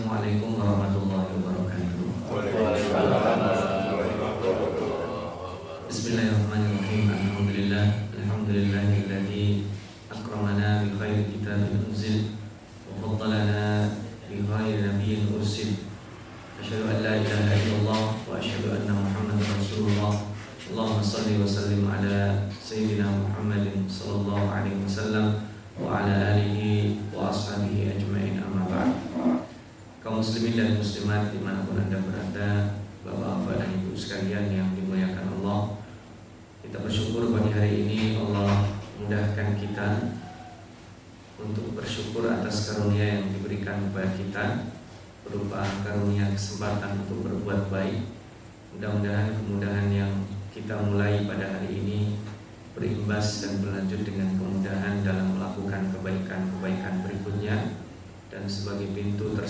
Assalamualaikum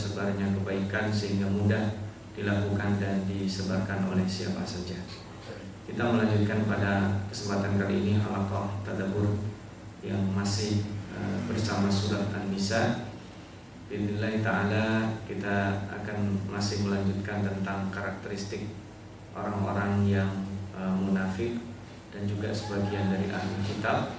tersebarnya kebaikan sehingga mudah dilakukan dan disebarkan oleh siapa saja. Kita melanjutkan pada kesempatan kali ini halaqah tadabbur yang masih uh, bersama surat An-Nisa. Bismillah taala kita akan masih melanjutkan tentang karakteristik orang-orang yang uh, munafik dan juga sebagian dari ahli kitab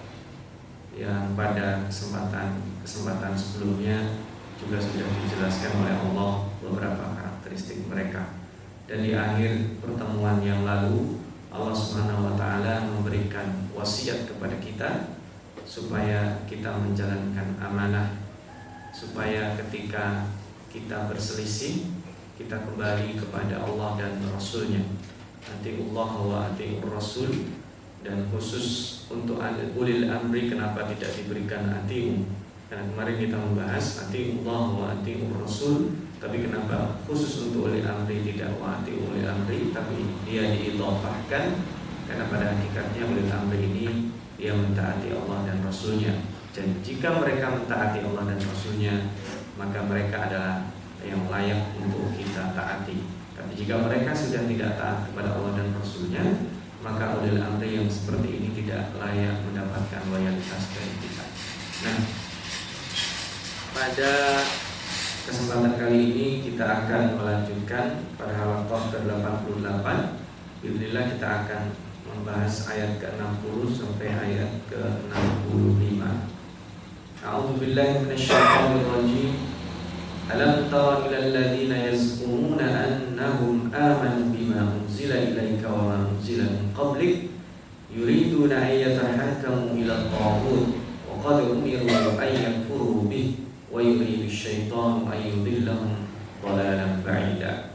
yang pada kesempatan kesempatan sebelumnya juga sudah dijelaskan oleh Allah beberapa karakteristik mereka. Dan di akhir pertemuan yang lalu Allah Subhanahu wa taala memberikan wasiat kepada kita supaya kita menjalankan amanah supaya ketika kita berselisih kita kembali kepada Allah dan Rasulnya. Nanti Allah wa Rasul dan khusus untuk ulil amri kenapa tidak diberikan atiu karena kemarin kita membahas ati Allah wa ati Rasul, tapi kenapa khusus untuk oleh amri tidak wa ati oleh amri, tapi dia diidhafahkan karena pada hakikatnya oleh amri ini dia mentaati Allah dan Rasulnya. Dan jika mereka mentaati Allah dan Rasulnya, maka mereka adalah yang layak untuk kita taati. Tapi jika mereka sudah tidak taat kepada Allah dan Rasulnya, maka oleh amri yang seperti ini tidak layak mendapatkan loyalitas dari kita. Nah, pada kesempatan kali ini kita akan melanjutkan pada halaman ke-88 Bismillah kita akan membahas ayat ke-60 sampai ayat ke-65 A'udzu billahi minasyaitonir rajim Alam tara ila alladziina yaz'umuna annahum amanu bima unzila ilaika wa ma unzila min qablik. Yuriduna an yatahakkamu ila at-taghut wa qad umiru an yakfuru yuridu syaitan ayyudillahum dhalalan ba'ida.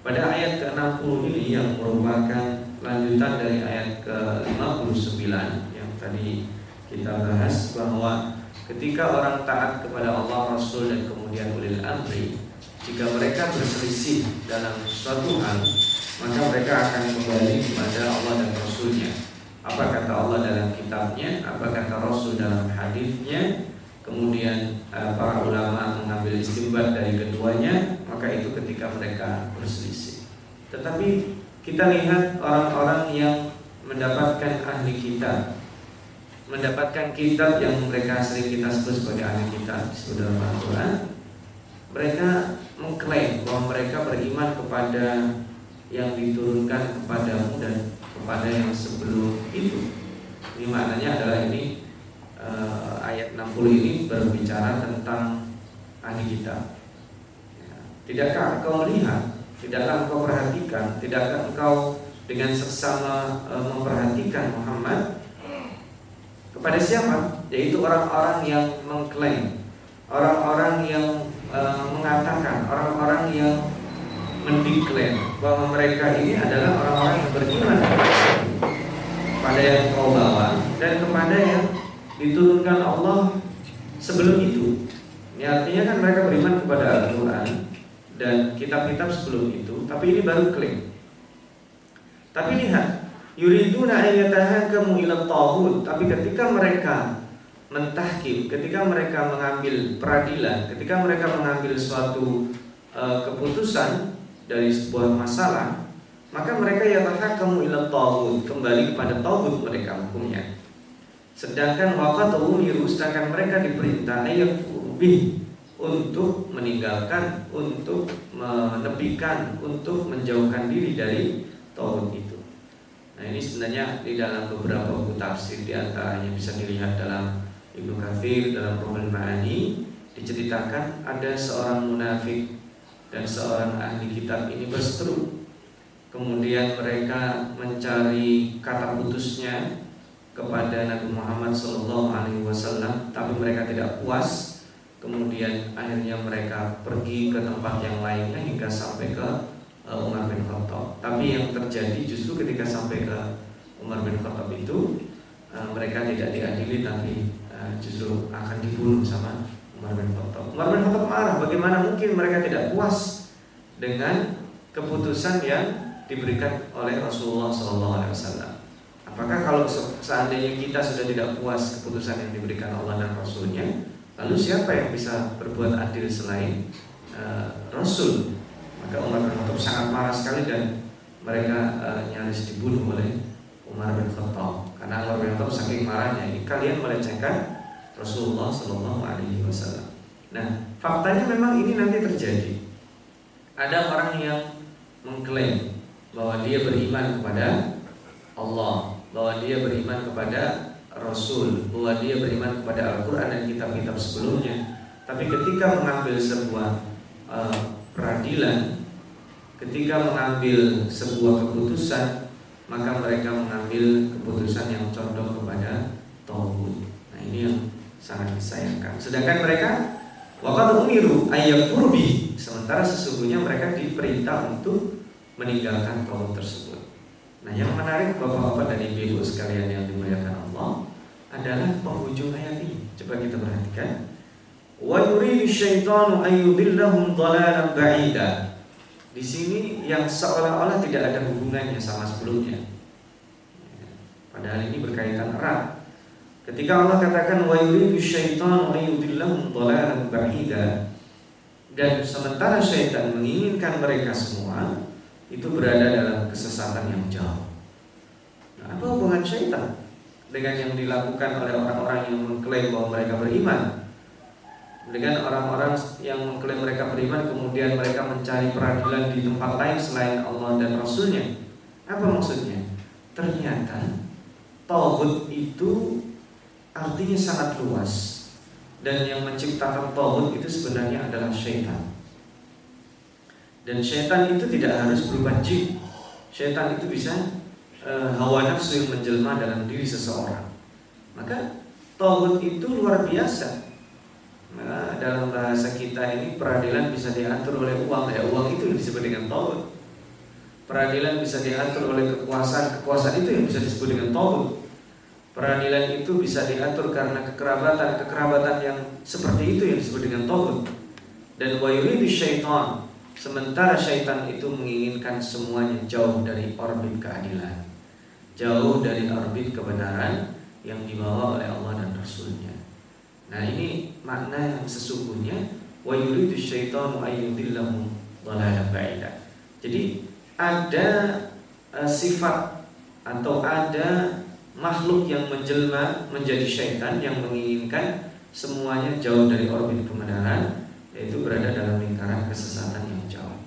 Pada ayat ke-60 ini yang merupakan lanjutan dari ayat ke-59 yang tadi kita bahas bahwa ketika orang taat kepada Allah Rasul dan kemudian ulil amri jika mereka berselisih dalam suatu hal maka mereka akan kembali kepada Allah dan Rasulnya. Apa kata Allah dalam kitabnya? Apa kata Rasul dalam hadisnya kemudian para ulama mengambil istimbat dari keduanya, maka itu ketika mereka berselisih. Tetapi kita lihat orang-orang yang mendapatkan ahli kitab, mendapatkan kitab yang mereka sering kita sebut sebagai ahli disebut dalam Al-Quran, mereka mengklaim bahwa mereka beriman kepada yang diturunkan kepadamu dan kepada yang sebelum itu. Ini maknanya adalah ini uh, ayat 60 ini berbicara tentang ahli kitab. Ya. Tidakkah engkau melihat? Tidakkah engkau perhatikan? Tidakkah engkau dengan seksama uh, memperhatikan Muhammad kepada siapa? Yaitu orang-orang yang mengklaim, orang-orang yang uh, mengatakan, orang-orang yang mendiklaim bahwa mereka ini adalah orang-orang yang beriman pada yang kau bawa dan kepada yang diturunkan Allah sebelum itu. Ya, artinya kan mereka beriman kepada Al-Quran dan kitab-kitab sebelum itu, tapi ini baru klaim. Tapi lihat, yuriduna kamu ila taghut, tapi ketika mereka mentahkim, ketika mereka mengambil peradilan, ketika mereka mengambil suatu uh, keputusan dari sebuah masalah, maka mereka kamu ila taghut, kembali kepada taghut mereka hukumnya. Sedangkan waqatu umiru sedangkan mereka diperintah ayat bih untuk meninggalkan, untuk menepikan, untuk menjauhkan diri dari tauhid itu. Nah ini sebenarnya di dalam beberapa buku tafsir di antaranya bisa dilihat dalam Ibnu Katsir dalam Ruhul Ma'ani diceritakan ada seorang munafik dan seorang ahli kitab ini berseteru. Kemudian mereka mencari kata putusnya kepada Nabi Muhammad SAW, tapi mereka tidak puas Kemudian akhirnya mereka pergi ke tempat yang lainnya hingga sampai ke uh, Umar bin Khattab. Tapi yang terjadi justru ketika sampai ke Umar bin Khattab itu uh, mereka tidak diadili tapi uh, justru akan dibunuh sama Umar bin Khattab. Umar bin Khattab marah, bagaimana mungkin mereka tidak puas dengan keputusan yang diberikan oleh Rasulullah SAW. Apakah kalau seandainya kita sudah tidak puas keputusan yang diberikan Allah dan Rasulnya, Lalu siapa yang bisa berbuat adil selain uh, Rasul? Maka Umar bin Khattab sangat marah sekali dan mereka uh, nyaris dibunuh oleh Umar bin Khattab karena Umar bin Khattab saking marahnya ini kalian melecehkan Rasulullah Shallallahu Alaihi Wasallam. Nah, faktanya memang ini nanti terjadi. Ada orang yang mengklaim bahwa dia beriman kepada Allah, bahwa dia beriman kepada Rasul bahwa dia beriman kepada Al-Quran dan kitab-kitab sebelumnya. Tapi ketika mengambil sebuah uh, peradilan ketika mengambil sebuah keputusan maka mereka mengambil keputusan yang condong kepada Tauhid. Nah ini yang sangat disayangkan. Sedangkan mereka Waktu umiru ayat furbi Sementara sesungguhnya mereka diperintah untuk meninggalkan kaum tersebut Nah yang menarik bapak-bapak dan ibu-ibu sekalian yang dimuliakan Allah adalah penghujung ayat ini. Coba kita perhatikan. Wa yuridu syaitanu an yudillahum dhalalan ba'ida. Di sini yang seolah-olah tidak ada hubungannya sama sebelumnya. Padahal ini berkaitan erat. Ketika Allah katakan wa yuridu syaitanu an yudillahum dhalalan ba'ida dan sementara syaitan menginginkan mereka semua itu berada dalam kesesatan yang jauh. Nah, apa hubungan syaitan? dengan yang dilakukan oleh orang-orang yang mengklaim bahwa mereka beriman dengan orang-orang yang mengklaim mereka beriman kemudian mereka mencari peradilan di tempat lain selain Allah dan Rasulnya apa maksudnya ternyata tauhid itu artinya sangat luas dan yang menciptakan tauhid itu sebenarnya adalah syaitan dan syaitan itu tidak harus berupa jin syaitan itu bisa uh, hawa nafsu yang menjelma dalam diri seseorang. Maka tauhid itu luar biasa. Nah, dalam bahasa kita ini peradilan bisa diatur oleh uang ya uang itu yang disebut dengan tauhid. Peradilan bisa diatur oleh kekuasaan, kekuasaan itu yang bisa disebut dengan tauhid. Peradilan itu bisa diatur karena kekerabatan, kekerabatan yang seperti itu yang disebut dengan tauhid. Dan wa syaitan Sementara syaitan itu menginginkan semuanya jauh dari orbit keadilan jauh dari orbit kebenaran yang dibawa oleh Allah dan Rasulnya. Nah ini makna yang sesungguhnya wa yuridu syaitanu ayyudillahu. Jadi ada uh, sifat atau ada makhluk yang menjelma menjadi syaitan yang menginginkan semuanya jauh dari orbit kebenaran yaitu berada dalam lingkaran kesesatan yang jauh.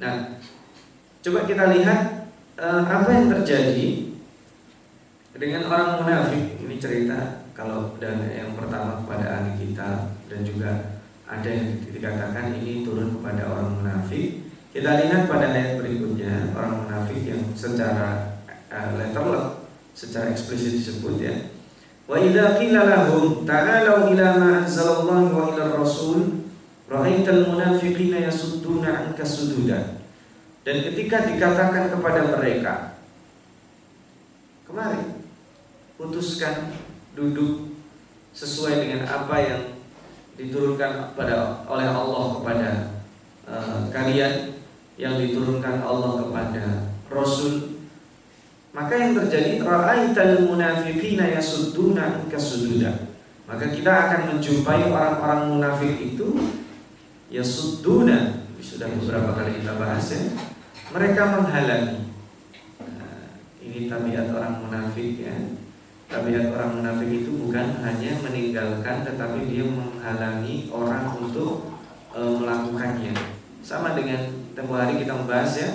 Nah, coba kita lihat uh, apa yang terjadi dengan orang munafik. Ini cerita kalau dan yang pertama kepada ahli kita dan juga ada yang dikatakan ini turun kepada orang munafik. Kita lihat pada ayat berikutnya orang munafik yang secara uh, letterlock secara eksplisit disebut ya. Wa idza qila lahum ta'alu ila ma anzalallahu wa ila rasul ra'aital munafiqina yasudduna anka dan ketika dikatakan kepada mereka, kemarin putuskan duduk sesuai dengan apa yang diturunkan pada oleh Allah kepada uh, kalian yang diturunkan Allah kepada Rasul. Maka yang terjadi ra'aital munafiqina yasudduna kasududa maka kita akan menjumpai orang-orang munafik itu yasudduna sudah beberapa kali kita bahas ya mereka menghalangi. Nah, ini tabiat orang munafik ya. Tabiat orang munafik itu bukan hanya meninggalkan tetapi dia menghalangi orang untuk e, melakukannya. Sama dengan tempoh hari kita membahas ya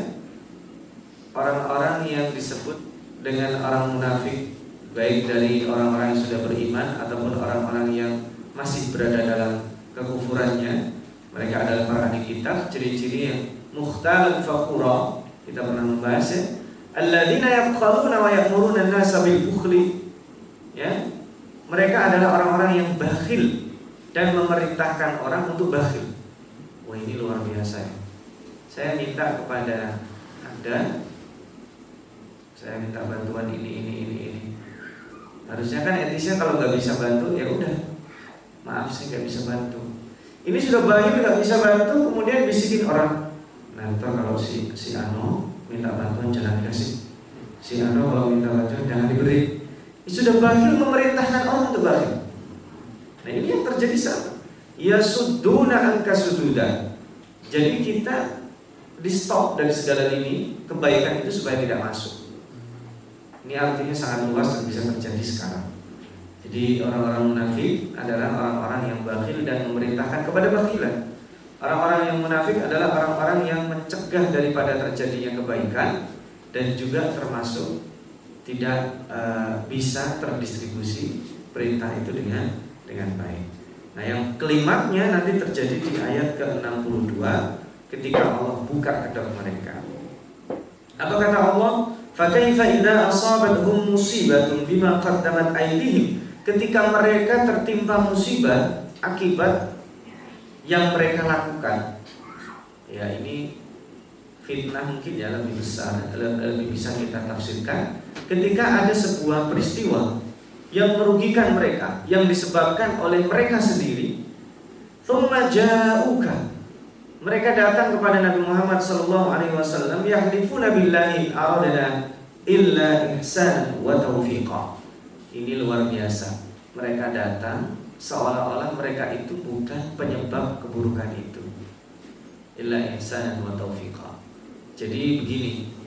orang-orang yang disebut dengan orang munafik baik dari orang-orang yang sudah beriman ataupun orang-orang yang masih berada dalam kekufurannya mereka adalah para ahli kitab ciri-ciri yang muhtalan fakhura. Kita pernah membahas ya. Alladzina yabkhaluna wa ya'muruna an-nasa bil bukhli ya. Mereka adalah orang-orang yang bakhil dan memerintahkan orang untuk bakhil. Wah ini luar biasa ya. Saya minta kepada anda saya minta bantuan ini ini ini ini. Harusnya kan etisnya kalau nggak bisa bantu ya udah. Maaf saya nggak bisa bantu ini sudah bakhil nggak bisa bantu kemudian bisikin orang nah kalau si si Ano minta bantuan jangan dikasih si Ano kalau minta bantuan jangan diberi sudah bakhil memerintahkan orang untuk bakhil. Nah ini yang terjadi sama. Ya suduna angka sududa. Jadi kita di stop dari segala ini kebaikan itu supaya tidak masuk. Ini artinya sangat luas dan bisa terjadi sekarang. Jadi orang-orang munafik adalah orang-orang yang bakhil dan memerintahkan kepada bakhilan. Orang-orang yang munafik adalah orang-orang yang mencegah daripada terjadinya kebaikan dan juga termasuk tidak uh, bisa terdistribusi perintah itu dengan dengan baik. Nah, yang kelimatnya nanti terjadi di ayat ke-62 ketika Allah buka kedok mereka. Apa kata Allah? Fakaifa idza asabathum musibatun bima qaddamat aydihim? Ketika mereka tertimpa musibah akibat yang mereka lakukan. Ya, ini fitnah mungkin ya lebih besar, lebih bisa kita tafsirkan ketika ada sebuah peristiwa yang merugikan mereka yang disebabkan oleh mereka sendiri ja'uka mereka datang kepada Nabi Muhammad sallallahu alaihi wasallam yahlifuna billahi aradana illa ihsan wa taufiqa ini luar biasa. Mereka datang seolah-olah mereka itu bukan penyebab keburukan itu. Illa ihsan wa taufiqa. Jadi begini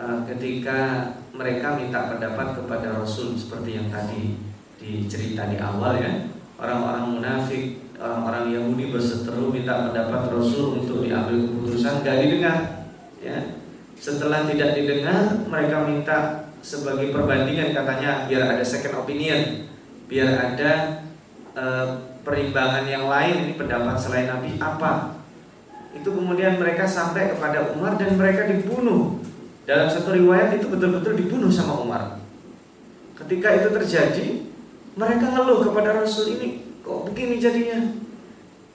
Eh, ketika mereka minta pendapat kepada Rasul seperti yang tadi dicerita di awal ya orang-orang munafik orang-orang Yahudi berseteru minta pendapat Rasul untuk diambil keputusan gak didengar ya. Setelah tidak didengar mereka minta sebagai perbandingan katanya biar ada second opinion biar ada e, perimbangan yang lain ini pendapat selain Nabi apa itu kemudian mereka sampai kepada Umar dan mereka dibunuh dalam satu riwayat itu betul-betul dibunuh sama Umar. Ketika itu terjadi, mereka ngeluh kepada Rasul ini, kok begini jadinya?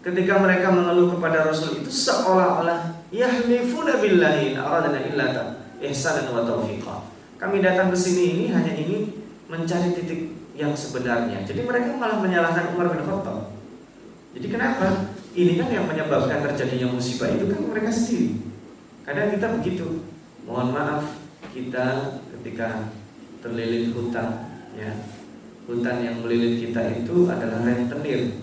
Ketika mereka mengeluh kepada Rasul itu seolah-olah yahlifuna billahi aradana illa ihsanan wa taufiqa. Kami datang ke sini ini hanya ini mencari titik yang sebenarnya. Jadi mereka malah menyalahkan Umar bin Khattab. Jadi kenapa? Ini kan yang menyebabkan terjadinya musibah itu kan mereka sendiri. Kadang kita begitu mohon maaf kita ketika terlilit hutan ya hutan yang melilit kita itu adalah rentenir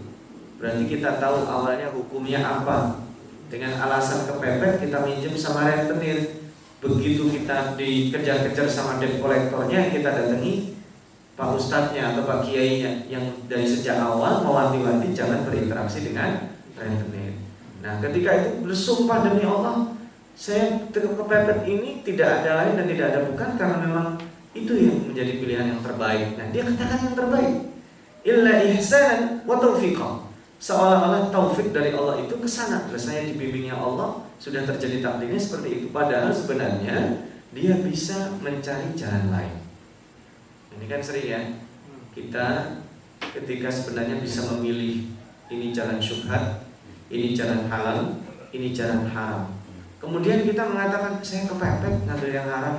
berarti kita tahu awalnya hukumnya apa dengan alasan kepepet kita minjem sama rentenir begitu kita dikejar-kejar sama debt kolektornya kita datangi Pak Ustadznya atau Pak Kiainya yang dari sejak awal mewanti-wanti jangan berinteraksi dengan rentenir. Nah ketika itu bersumpah demi Allah saya kepepet ini tidak ada lain dan tidak ada bukan karena memang itu yang menjadi pilihan yang terbaik. Nah, dia katakan yang terbaik. Illa ihsanan wa taufiqan. Seolah-olah taufik dari Allah itu ke sana. Saya dibimbingnya Allah sudah terjadi takdirnya seperti itu. Padahal sebenarnya dia bisa mencari jalan lain. Ini kan sering ya. Kita ketika sebenarnya bisa memilih ini jalan syubhat, ini jalan halal, ini jalan haram Kemudian kita mengatakan saya kepepet ngambil yang haram.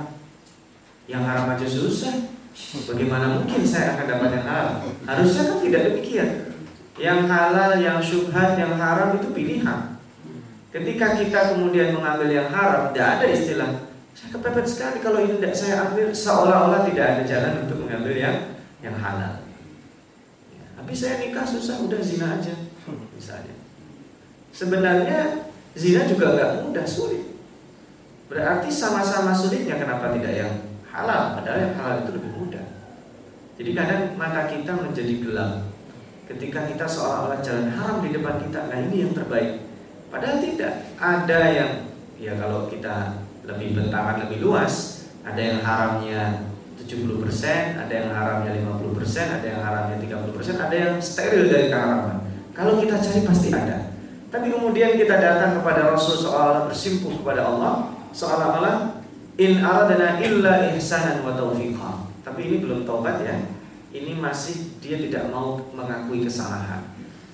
Yang haram aja susah. Bagaimana mungkin saya akan dapat yang halal? Harusnya kan tidak demikian. Yang halal, yang syubhat, yang haram itu pilihan. Ketika kita kemudian mengambil yang haram, tidak ada istilah saya kepepet sekali kalau ini tidak saya ambil seolah-olah tidak ada jalan untuk mengambil yang yang halal. Ya, tapi saya nikah susah, udah zina aja misalnya. Sebenarnya Zina juga nggak mudah, sulit. Berarti sama-sama sulitnya kenapa tidak yang halal? Padahal yang halal itu lebih mudah. Jadi kadang mata kita menjadi gelap ketika kita seolah-olah jalan haram di depan kita. Nah ini yang terbaik. Padahal tidak. Ada yang ya kalau kita lebih bentangan lebih luas, ada yang haramnya 70%, ada yang haramnya 50%, ada yang haramnya 30%, ada yang steril dari keharaman. Kalau kita cari pasti ada. Tapi kemudian kita datang kepada Rasul seolah bersimpuh kepada Allah, seolah-olah in aradana illa ihsanan wa taufiqah. Tapi ini belum taubat ya. Ini masih dia tidak mau mengakui kesalahan.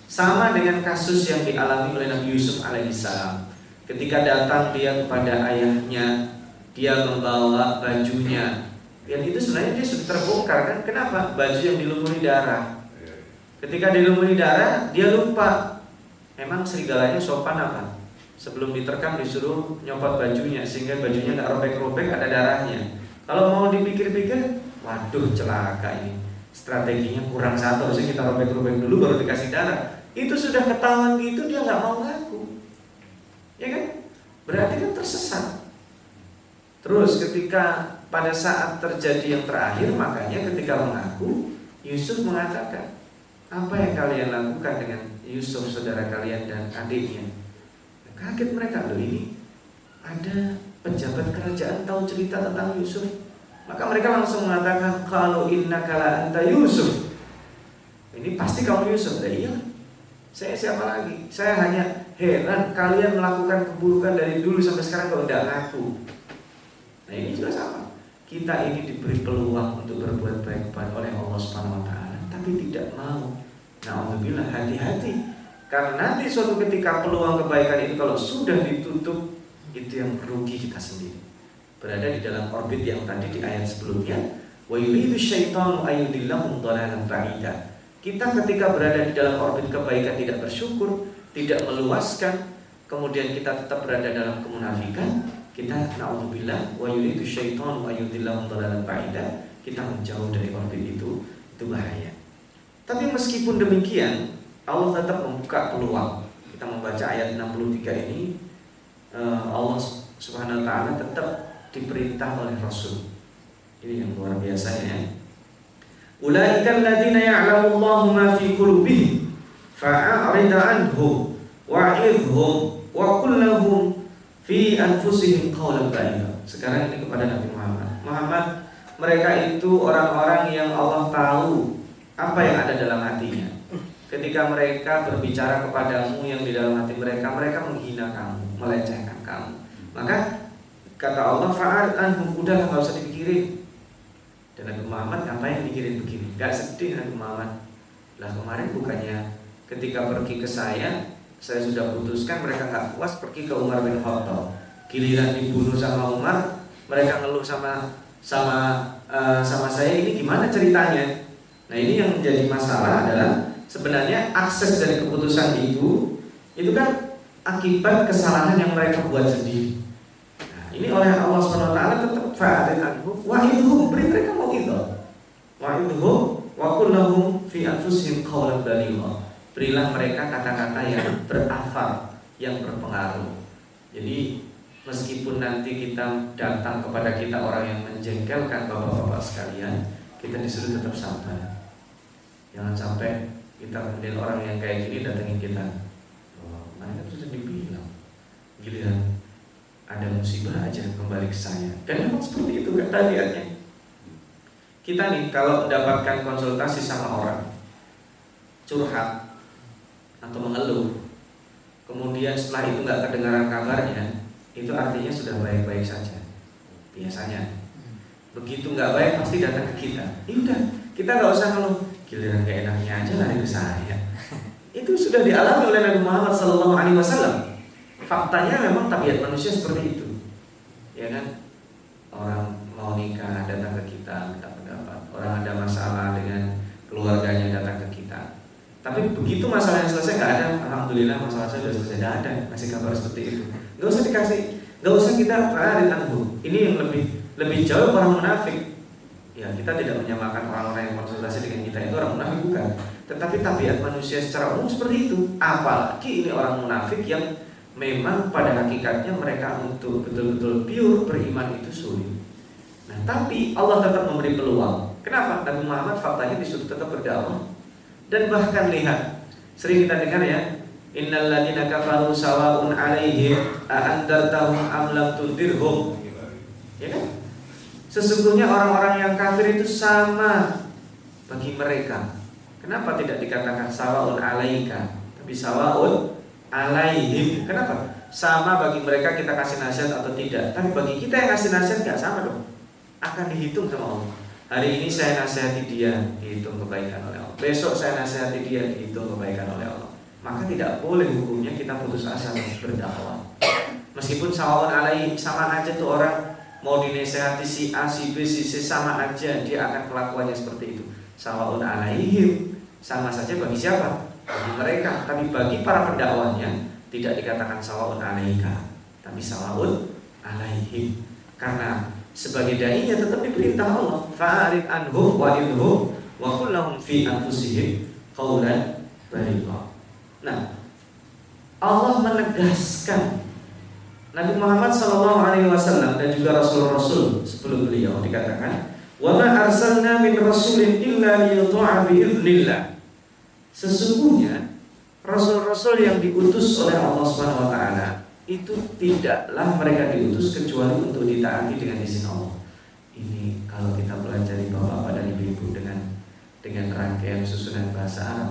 Sama dengan kasus yang dialami oleh Nabi Yusuf alaihissalam. Ketika datang dia kepada ayahnya, dia membawa bajunya. Yang itu sebenarnya dia sudah terbongkar kan? Kenapa? Baju yang dilumuri darah. Ketika dilumuri darah, dia lupa Emang serigalanya sopan apa? Sebelum diterkam disuruh nyopot bajunya sehingga bajunya nggak robek-robek ada darahnya. Kalau mau dipikir-pikir, waduh celaka ini. Strateginya kurang satu, harusnya kita robek-robek dulu baru dikasih darah. Itu sudah ketahuan gitu dia nggak mau ngaku, ya kan? Berarti kan tersesat. Terus ketika pada saat terjadi yang terakhir, makanya ketika mengaku, Yusuf mengatakan, apa yang kalian lakukan dengan Yusuf saudara kalian dan adiknya. Kaget mereka loh ini ada pejabat kerajaan tahu cerita tentang Yusuf. Maka mereka langsung mengatakan kalau inna kala anta Yusuf. Ini pasti kamu Yusuf. Nah, iya. Saya siapa lagi? Saya hanya heran kalian melakukan keburukan dari dulu sampai sekarang kalau tidak ngaku. Nah ini juga sama. Kita ini diberi peluang untuk berbuat baik kepada oleh Allah Subhanahu Wa Taala, tapi tidak mau Alhamdulillah hati-hati Karena nanti suatu ketika peluang kebaikan itu kalau sudah ditutup Itu yang merugi kita sendiri Berada di dalam orbit yang tadi di ayat sebelumnya. Wa yuridu syaitanu ayudillahum dhalalan ba'ida. Kita ketika berada di dalam orbit kebaikan tidak bersyukur Tidak meluaskan Kemudian kita tetap berada dalam kemunafikan Kita na'udzubillah Wa yuridu syaitanu ayudillahum dhalalan ba'ida. Kita menjauh dari orbit itu Itu bahaya. Tapi meskipun demikian, Allah tetap membuka peluang. Kita membaca ayat 63 ini, eh, Allah Subhanahu wa taala tetap diperintah oleh Rasul. Ini yang luar biasa ya. Ulaika alladziina ya'lamu Allahu ma fi qulubihim fa'arid 'anhum wa'idhhum wa qul fi anfusihim qawlan baligha. Sekarang ini kepada Nabi Muhammad. Muhammad, mereka itu orang-orang yang Allah tahu apa yang ada dalam hatinya. Ketika mereka berbicara kepadamu yang di dalam hati mereka, mereka menghina kamu, melecehkan kamu. Maka kata Allah, "Fa'al anhum udah nggak usah dipikirin." Dan Nabi Muhammad ngapain mikirin begini? Gak sedih Nabi Muhammad. Lah kemarin bukannya ketika pergi ke saya, saya sudah putuskan mereka nggak puas pergi ke Umar bin Khattab. Giliran dibunuh sama Umar, mereka ngeluh sama sama uh, sama saya ini gimana ceritanya? Nah ini yang menjadi masalah adalah sebenarnya akses dari keputusan itu itu kan akibat kesalahan yang mereka buat sendiri. Nah, ini oleh Allah swt tetap fa'arid anhum wa beri mereka mau itu. Wa idhum wa kullahum fi anfusihim qawlan baligha. Berilah mereka kata-kata yang berafar, yang berpengaruh. Jadi meskipun nanti kita datang kepada kita orang yang menjengkelkan bapak-bapak sekalian, kita disuruh tetap sabar. Jangan sampai kita kemudian orang yang kayak gini datengin kita. Oh, mereka sudah dibilang giliran ada musibah aja kembali ke saya. Dan memang seperti itu kan tabiatnya. Kita nih kalau mendapatkan konsultasi sama orang curhat atau mengeluh, kemudian setelah itu nggak kedengaran kabarnya, itu artinya sudah baik-baik saja. Biasanya. Begitu nggak baik pasti datang ke kita. Ya udah, kita nggak usah ngeluh giliran gak enaknya aja lari ke saya itu sudah dialami oleh Nabi Muhammad Sallallahu Alaihi Wasallam faktanya memang tabiat manusia seperti itu. Ya kan? Orang mau nikah datang ke kita minta pendapat. Orang ada masalah dengan keluarganya datang ke kita. Tapi begitu masalah yang selesai nggak ada. Alhamdulillah masalah saya sudah selesai. Nggak ada. Kasih kabar seperti itu. Nggak usah dikasih. Nggak usah kita tangguh ini yang lebih lebih jauh orang munafik. Ya, kita tidak menyamakan orang-orang yang konsultasi dengan kita itu orang munafik bukan. Tetapi tabiat manusia secara umum seperti itu. Apalagi ini orang munafik yang memang pada hakikatnya mereka untuk betul-betul pure beriman itu sulit. Nah, tapi Allah tetap memberi peluang. Kenapa? Nabi Muhammad faktanya disuruh tetap berdakwah. Dan bahkan lihat, sering kita dengar ya, Innal ladina kafaru sawa'un 'alaihim a andartahum am lam tundirhum. Ya kan? Sesungguhnya orang-orang yang kafir itu sama bagi mereka. Kenapa tidak dikatakan sawa'un 'alaika, tapi sawa'un 'alaihim? Kenapa? Sama bagi mereka kita kasih nasihat atau tidak. Tapi bagi kita yang kasih nasihat nggak sama dong. Akan dihitung sama Allah. Hari ini saya nasihati dia, dihitung kebaikan oleh Allah. Besok saya nasihati dia, dihitung kebaikan oleh Allah. Maka tidak boleh hukumnya kita putus asa berdakwah. Meskipun sawawan alaihi sama aja tuh orang mau dinasehati si A, si B, si C sama aja dia akan kelakuannya seperti itu. Sawaun alaihim sama saja bagi siapa? Bagi mereka. Tapi bagi para pendakwahnya tidak dikatakan sawaun alaika, tapi sawaun alaihim. Karena sebagai dai tetap diperintah Allah fa'arid anhum wa idhum wa kullahum fi anfusihim qawlan baligha nah Allah menegaskan Nabi Muhammad sallallahu alaihi wasallam dan juga rasul-rasul sebelum beliau dikatakan wa ma arsalna min rasulin illa liyuta'a bi idznillah sesungguhnya rasul-rasul yang diutus oleh Allah Subhanahu wa taala itu tidaklah mereka diutus kecuali untuk ditaati dengan izin Allah. Ini kalau kita pelajari bapak-bapak dan ibu-ibu dengan dengan rangkaian susunan bahasa Arab,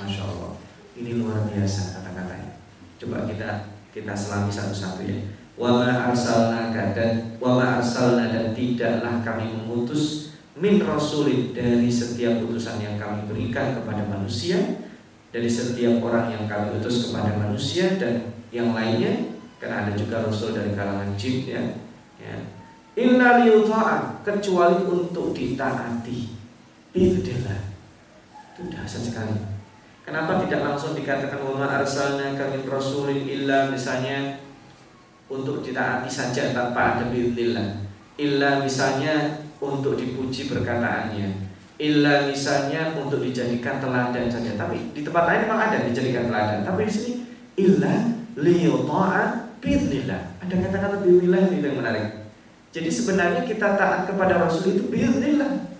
masya Allah, ini luar biasa kata-katanya. Coba kita kita selami satu-satu ya. Wama arsalna dan wama arsalna dan tidaklah kami mengutus min rasulin dari setiap utusan yang kami berikan kepada manusia dari setiap orang yang kami utus kepada manusia dan yang lainnya karena ada juga rasul dari kalangan jin ya. ya. Inna liyuta'an kecuali untuk ditaati. Bidillah. Itu dahsyat sekali. Kenapa tidak langsung dikatakan ma arsalna kami rasulin illa misalnya untuk ditaati saja tanpa ada bidillah. Illa misalnya untuk dipuji perkataannya. Illa misalnya untuk dijadikan teladan saja. Tapi di tempat lain memang ada dijadikan teladan. Tapi di sini illa liyuta'an Bismillah. Ada kata-kata bismillah ini yang menarik. Jadi sebenarnya kita taat kepada Rasul itu bismillah.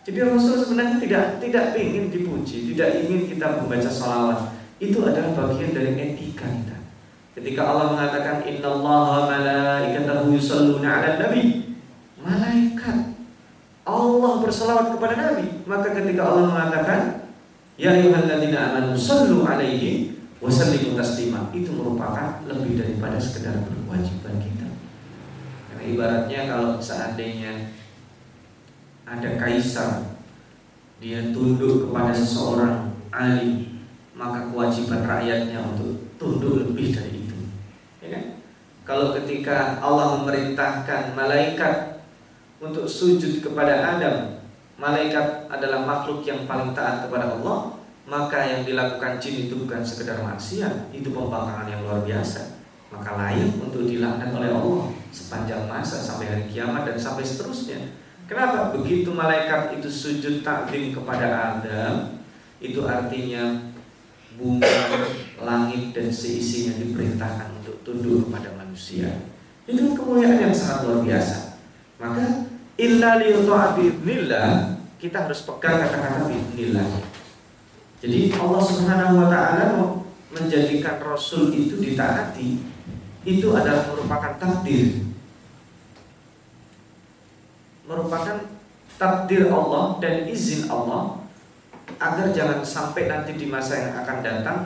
Jadi Rasul sebenarnya tidak tidak ingin dipuji, tidak ingin kita membaca salawat. Itu adalah bagian dari etika kita. Ketika Allah mengatakan Inna Allah malaikatahu yusalluna ala nabi Allah bersalawat kepada Nabi Maka ketika Allah mengatakan Ya ayuhalladzina amanu sallu alaihi wasallimu taslima itu merupakan lebih daripada sekedar kewajiban kita. Karena ibaratnya kalau seandainya ada kaisar dia tunduk kepada seseorang alim, maka kewajiban rakyatnya untuk tunduk lebih dari itu. Ya kan? Kalau ketika Allah memerintahkan malaikat untuk sujud kepada Adam, malaikat adalah makhluk yang paling taat kepada Allah, maka yang dilakukan jin itu bukan sekedar maksiat, itu pembangkangan yang luar biasa. Maka layak untuk dilaknat oleh Allah sepanjang masa sampai hari kiamat dan sampai seterusnya. Kenapa? Begitu malaikat itu sujud takdim kepada Adam, itu artinya bumi, langit dan seisinya diperintahkan untuk tunduk kepada manusia. Itu kemuliaan yang sangat luar biasa. Maka illa liyuta'a kita harus pegang kata-kata bi'nillah. Jadi Allah Subhanahu wa taala menjadikan rasul itu ditaati itu adalah merupakan takdir. Merupakan takdir Allah dan izin Allah agar jangan sampai nanti di masa yang akan datang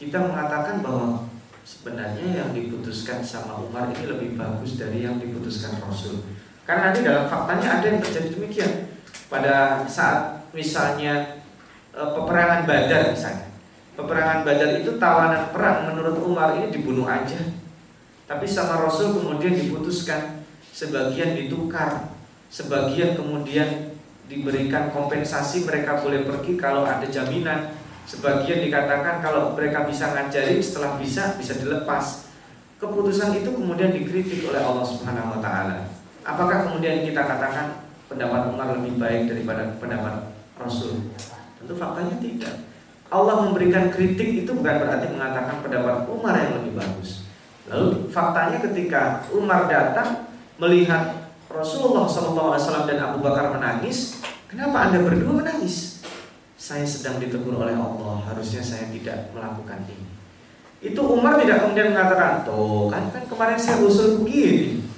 kita mengatakan bahwa sebenarnya yang diputuskan sama Umar ini lebih bagus dari yang diputuskan Rasul. Karena nanti dalam faktanya ada yang terjadi demikian. Pada saat misalnya e, peperangan Badar misalnya. Peperangan Badar itu tawanan perang menurut Umar ini dibunuh aja. Tapi sama Rasul kemudian diputuskan sebagian ditukar, sebagian kemudian diberikan kompensasi mereka boleh pergi kalau ada jaminan. Sebagian dikatakan kalau mereka bisa ngajarin setelah bisa bisa dilepas. Keputusan itu kemudian dikritik oleh Allah Subhanahu wa taala. Apakah kemudian kita katakan pendapat Umar lebih baik daripada pendapat Rasul? Tentu faktanya tidak. Allah memberikan kritik itu bukan berarti mengatakan pendapat Umar yang lebih bagus. Lalu faktanya ketika Umar datang melihat Rasulullah SAW dan Abu Bakar menangis, kenapa anda berdua menangis? Saya sedang ditegur oleh Allah, harusnya saya tidak melakukan ini. Itu Umar tidak kemudian mengatakan, tuh kan kan kemarin saya usul begini.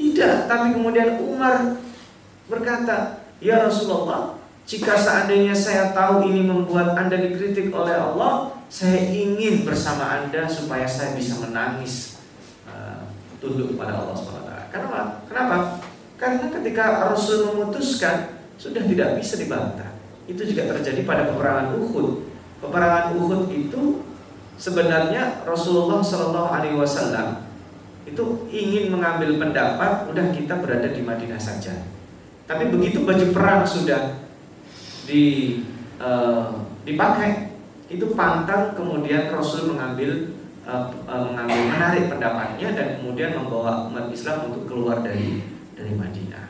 Tidak, tapi kemudian Umar berkata, ya Rasulullah, jika seandainya saya tahu ini membuat anda dikritik oleh Allah, saya ingin bersama anda supaya saya bisa menangis uh, tunduk kepada Allah SWT. Kenapa? Kenapa? Karena ketika Rasul memutuskan sudah tidak bisa dibantah. Itu juga terjadi pada peperangan Uhud. Peperangan Uhud itu sebenarnya Rasulullah Shallallahu Alaihi Wasallam itu ingin mengambil pendapat, udah kita berada di Madinah saja. Tapi begitu baju perang sudah di uh, dipakai, itu pantang kemudian Rasul mengambil uh, mengambil menarik pendapatnya dan kemudian membawa umat Islam untuk keluar dari dari Madinah.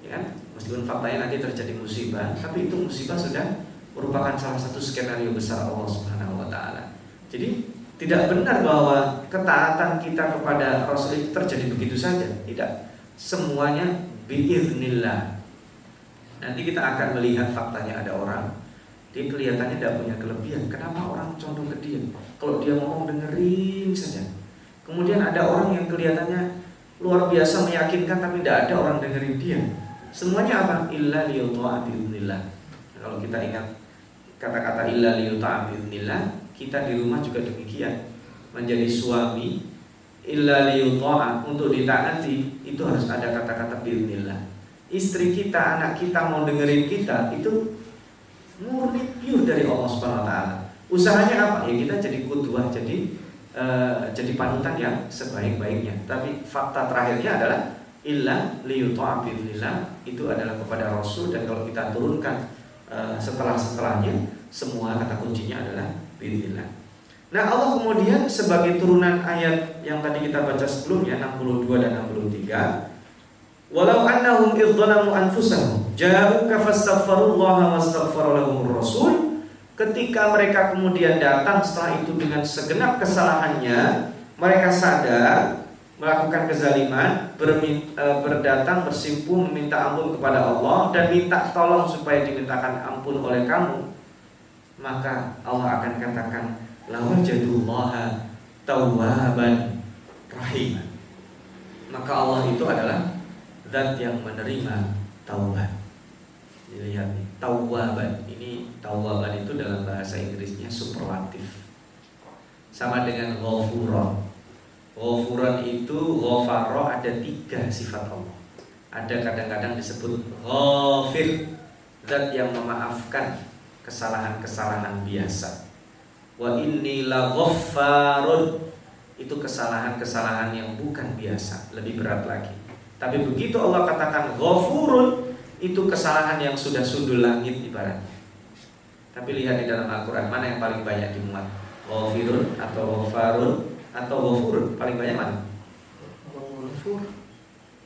Ya kan? Meskipun faktanya nanti terjadi musibah, tapi itu musibah sudah merupakan salah satu skenario besar Allah Subhanahu wa taala. Jadi tidak benar bahwa ketaatan kita kepada Rasul itu terjadi begitu saja. Tidak. Semuanya biiznillah. Nanti kita akan melihat faktanya ada orang dia kelihatannya tidak punya kelebihan. Kenapa orang condong ke dia? Kalau dia ngomong dengerin saja. Kemudian ada orang yang kelihatannya luar biasa meyakinkan tapi tidak ada orang dengerin dia. Semuanya apa? Illa liyuta'abidnillah. Nah, kalau kita ingat kata-kata illa liyuta'abidnillah, kita di rumah juga demikian. Menjadi suami illa liyuta'a untuk ditaati itu harus ada kata-kata bismillah. Istri kita, anak kita mau dengerin kita itu murni pure dari Allah Subhanahu wa taala. Usahanya apa? Ya kita jadi kudwah, jadi uh, jadi panutan yang sebaik-baiknya. Tapi fakta terakhirnya adalah illa liyuta'abidillah itu adalah kepada Rasul dan kalau kita turunkan uh, setelah-setelahnya semua kata kuncinya adalah bilillah. Nah Allah kemudian sebagai turunan ayat yang tadi kita baca sebelumnya 62 dan 63 Walau annahum idzalamu anfusahum ja'uka fastaghfirullaha wastaghfara rasul ketika mereka kemudian datang setelah itu dengan segenap kesalahannya mereka sadar melakukan kezaliman e, berdatang bersimpuh meminta ampun kepada Allah dan minta tolong supaya dimintakan ampun oleh kamu maka Allah akan katakan lawajadullaha tawwaban rahim maka Allah itu adalah zat yang menerima taubat. Dilihat nih, taubaban. Ini taubaban itu dalam bahasa Inggrisnya superlatif. Sama dengan ghafuron. Ghafuron itu ghafaro ada tiga sifat Allah. Ada kadang-kadang disebut ghafir, zat yang memaafkan kesalahan-kesalahan biasa. Wa inni la ghaffarun itu kesalahan-kesalahan yang bukan biasa, lebih berat lagi tapi begitu Allah katakan ghafurun itu kesalahan yang sudah sundul langit ibaratnya. Tapi lihat di dalam Al-Qur'an mana yang paling banyak dimuat? Ghafirun atau ghafarun atau ghafurun? Paling banyak mana? Ghafur.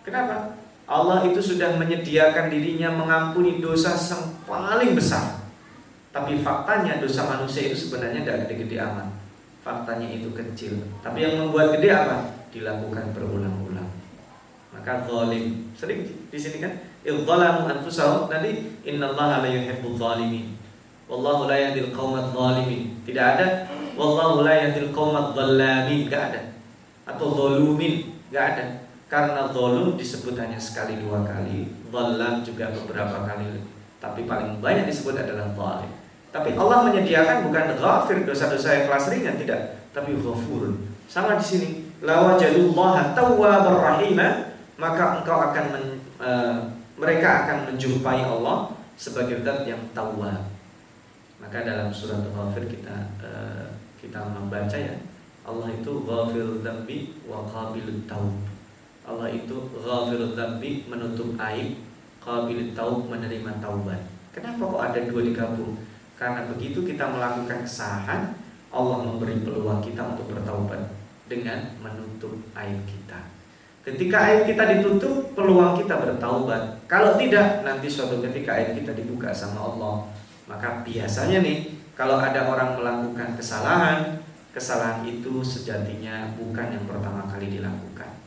Kenapa? Allah itu sudah menyediakan dirinya mengampuni dosa yang paling besar. Tapi faktanya dosa manusia itu sebenarnya tidak gede-gede amat. Faktanya itu kecil. Tapi yang membuat gede apa? Dilakukan berulang-ulang maka zalim. Sering di sini kan idzalamu anfusahum nanti innallaha la yuhibbul zalimin. Wallahu la yahdil qaumadz zalimin. Tidak ada wallahu la yahdil qaumadz enggak ada. Atau zalumin, enggak ada. Karena zalim disebut hanya sekali dua kali, zalam juga beberapa kali, tapi paling banyak disebut adalah zalim. Tapi Allah menyediakan bukan ghafir dosa-dosa yang kelas ringan tidak, tapi ghafur. Sama di sini. La wajadullaha tawwabar rahimah maka engkau akan men, e, mereka akan menjumpai Allah sebagai zat yang tawwab. Maka dalam surat Ghafir kita e, kita membaca ya Allah itu ghafir dzambi wa qabilut taub. Allah itu ghafir dzambi menutup aib, qabilut taub menerima taubat. Kenapa kok ada dua digabung? Karena begitu kita melakukan kesalahan, Allah memberi peluang kita untuk bertaubat dengan menutup aib kita. Ketika aib kita ditutup, peluang kita bertaubat. Kalau tidak, nanti suatu ketika aib kita dibuka sama Allah. Maka biasanya nih, kalau ada orang melakukan kesalahan, kesalahan itu sejatinya bukan yang pertama kali dilakukan.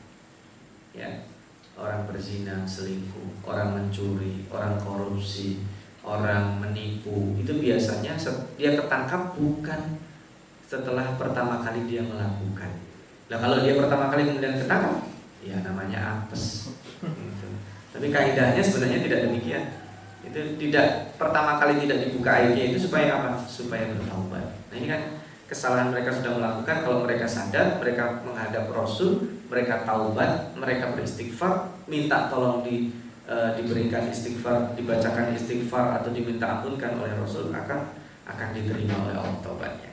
Ya. orang berzina, selingkuh, orang mencuri, orang korupsi, orang menipu, itu biasanya dia ketangkap bukan setelah pertama kali dia melakukan. Nah kalau dia pertama kali kemudian ketangkap, ya namanya apes. Gitu. Tapi kaidahnya sebenarnya tidak demikian. Itu tidak pertama kali tidak dibuka airnya itu supaya apa? Supaya bertaubat. Nah ini kan kesalahan mereka sudah melakukan kalau mereka sadar mereka menghadap Rasul mereka taubat mereka beristighfar minta tolong di e, diberikan istighfar dibacakan istighfar atau diminta ampunkan oleh Rasul akan akan diterima oleh Allah taubatnya.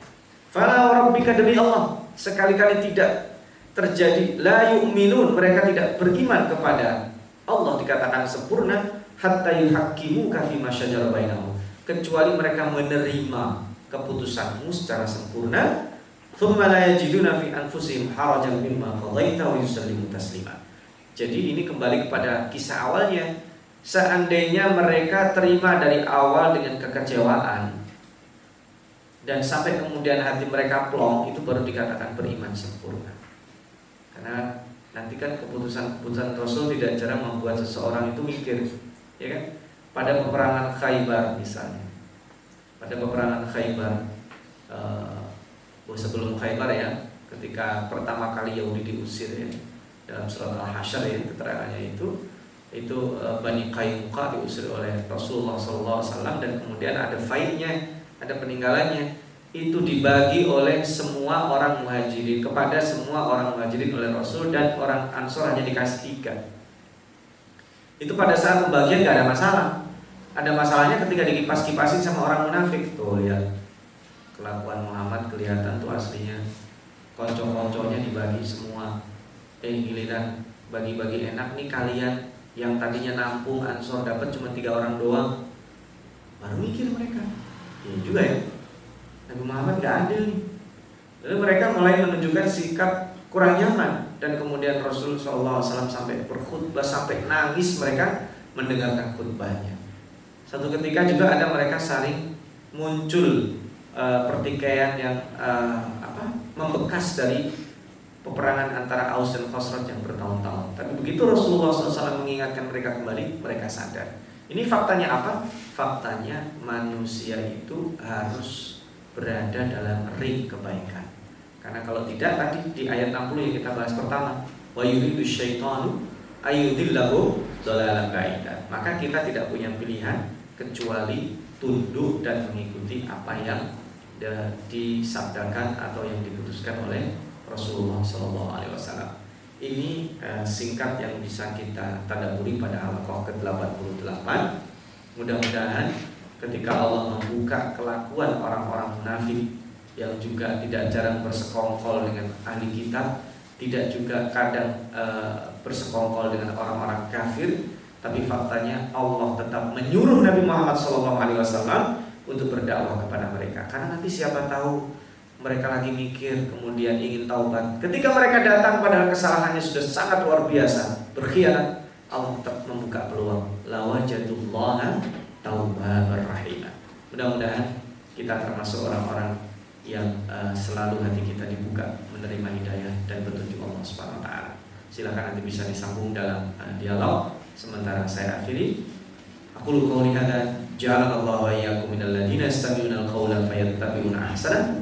Fala rabbika demi Allah. Sekali-kali tidak terjadi la yu'minun. Mereka tidak beriman kepada Allah dikatakan sempurna hatta yuhaqqimu fi ma bainahum. Kecuali mereka menerima keputusanmu secara sempurna thumma la yajiduna fi anfusihim harajan mimma qadaita wa yusallimu taslima jadi ini kembali kepada kisah awalnya. Seandainya mereka terima dari awal dengan kekecewaan dan sampai kemudian hati mereka plong itu baru dikatakan beriman sempurna. Karena nanti kan keputusan-keputusan Rasul tidak jarang membuat seseorang itu mikir ya kan? Pada peperangan Khaybar misalnya. Pada peperangan Khaybar uh, sebelum Khaybar ya ketika pertama kali Yahudi diusir ya dalam surat Al-Hasyr ya keterangannya itu itu uh, Bani Qainuqa diusir oleh Rasulullah SAW dan kemudian ada faidnya ada peninggalannya. Itu dibagi oleh semua orang muhajirin kepada semua orang muhajirin oleh Rasul dan orang Ansor hanya dikasih tiga. Itu pada saat pembagian gak ada masalah. Ada masalahnya ketika dikipas-kipasin sama orang munafik. Tuh lihat. Kelakuan Muhammad kelihatan tuh aslinya. Konco-konconya dibagi semua eh giliran bagi-bagi enak nih kalian yang tadinya nampung ansor dapat cuma tiga orang doang. Baru mikir mereka. Ya juga ya. Nabi Muhammad gak adil nih. Lalu mereka mulai menunjukkan sikap kurang nyaman. Dan kemudian Rasul SAW sampai berkhutbah sampai nangis mereka mendengarkan khutbahnya. Satu ketika juga ada mereka saling muncul uh, pertikaian yang uh, apa membekas dari peperangan antara Aus dan Khosraj yang bertahun-tahun. Tapi begitu Rasulullah SAW mengingatkan mereka kembali, mereka sadar. Ini faktanya apa? Faktanya manusia itu harus berada dalam ring kebaikan. Karena kalau tidak tadi di ayat 60 yang kita bahas pertama, wa yuridu syaitanu ayudillahu dhalalan Maka kita tidak punya pilihan kecuali tunduk dan mengikuti apa yang disabdakan atau yang diputuskan oleh Rasulullah SAW. Ini eh, singkat yang bisa kita tadaburi pada halaqah ke-88. Mudah-mudahan ketika Allah membuka kelakuan orang-orang munafik yang juga tidak jarang bersekongkol dengan ahli kitab, tidak juga kadang uh, bersekongkol dengan orang-orang kafir, tapi faktanya Allah tetap menyuruh Nabi Muhammad SAW untuk berdakwah kepada mereka. Karena nanti siapa tahu mereka lagi mikir kemudian ingin taubat. Ketika mereka datang padahal kesalahannya sudah sangat luar biasa, berkhianat, Allah tetap membuka peluang. Lawajatullah taubat rahimah. Mudah-mudahan kita termasuk orang-orang yang uh, selalu hati kita dibuka menerima hidayah dan petunjuk Allah Subhanahu wa taala. Silakan nanti bisa disambung dalam uh, dialog Sementara saya akhiri Aku qouli hadza ja'alallahu wa iyyakum minal ladzina yastami'una al-qawla fayattabi'una ahsana.